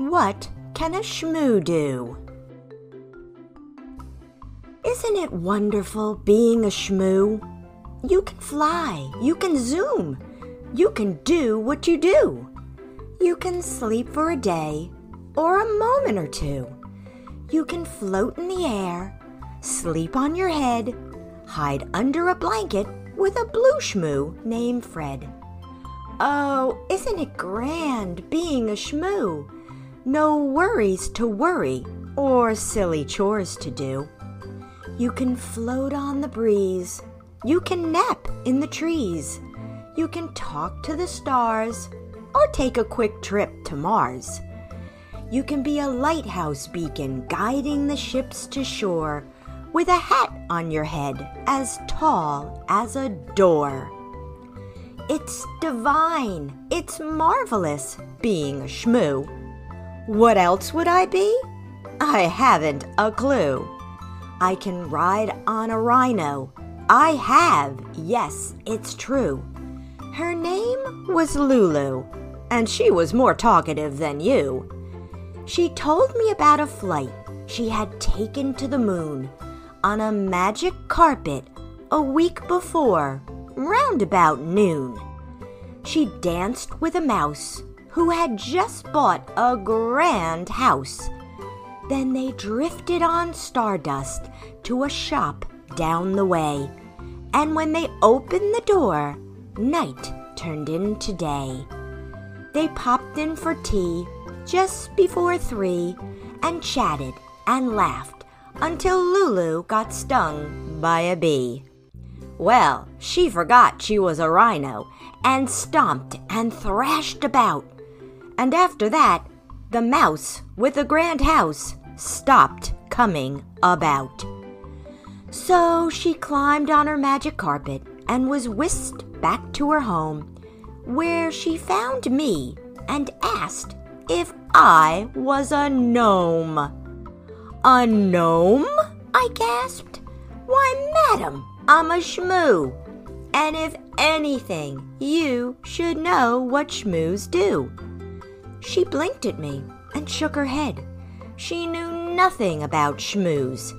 What can a shmoo do? Isn't it wonderful being a shmoo? You can fly, you can zoom, you can do what you do. You can sleep for a day or a moment or two. You can float in the air, sleep on your head, hide under a blanket with a blue shmoo named Fred. Oh, isn't it grand being a shmoo? No worries to worry or silly chores to do. You can float on the breeze. You can nap in the trees. You can talk to the stars or take a quick trip to Mars. You can be a lighthouse beacon guiding the ships to shore with a hat on your head as tall as a door. It's divine. It's marvelous being a shmoo. What else would I be? I haven't a clue. I can ride on a rhino. I have, yes, it's true. Her name was Lulu, and she was more talkative than you. She told me about a flight she had taken to the moon on a magic carpet a week before, round about noon. She danced with a mouse who had just bought a grand house. Then they drifted on stardust to a shop down the way. And when they opened the door, night turned into day. They popped in for tea just before three and chatted and laughed until Lulu got stung by a bee. Well, she forgot she was a rhino and stomped and thrashed about. And after that, the mouse with the grand house stopped coming about. So she climbed on her magic carpet and was whisked back to her home, where she found me and asked if I was a gnome. A gnome? I gasped. Why, madam, I'm a shmoo. And if anything, you should know what shmoos do. She blinked at me and shook her head. She knew nothing about shmoos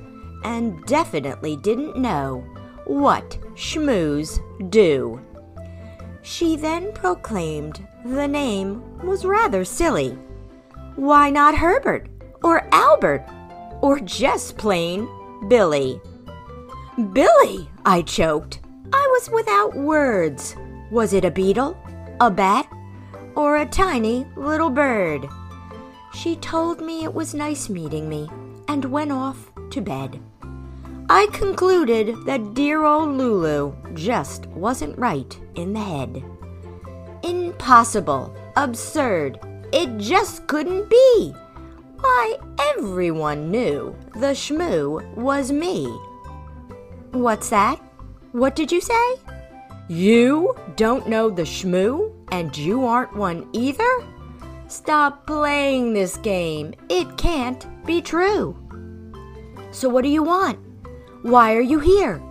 and definitely didn't know what shmoos do. She then proclaimed the name was rather silly. Why not Herbert or Albert or just plain Billy? Billy, I choked. I was without words. Was it a beetle, a bat, or a tiny little bird? She told me it was nice meeting me and went off to bed. I concluded that dear old Lulu just wasn't right in the head. Impossible, absurd, it just couldn't be. Why, everyone knew the shmoo was me. What's that? What did you say? You don't know the shmoo and you aren't one either? Stop playing this game. It can't be true. So, what do you want? Why are you here?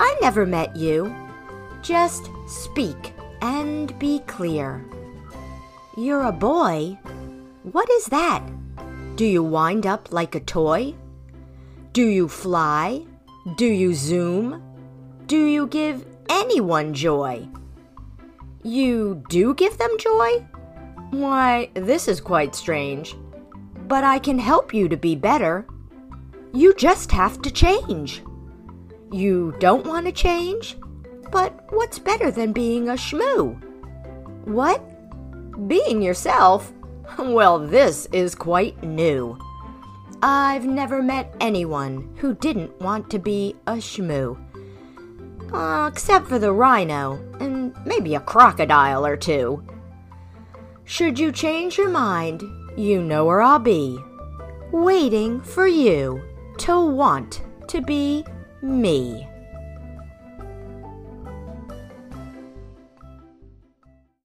I never met you. Just speak and be clear. You're a boy? What is that? Do you wind up like a toy? Do you fly? Do you zoom? Do you give anyone joy? You do give them joy? Why, this is quite strange. But I can help you to be better. You just have to change. You don't want to change? But what's better than being a shmoo? What? Being yourself? Well, this is quite new. I've never met anyone who didn't want to be a shmoo. Uh, except for the rhino, maybe a crocodile or two. Should you change your mind, you know where I'll be, waiting for you to want to be me.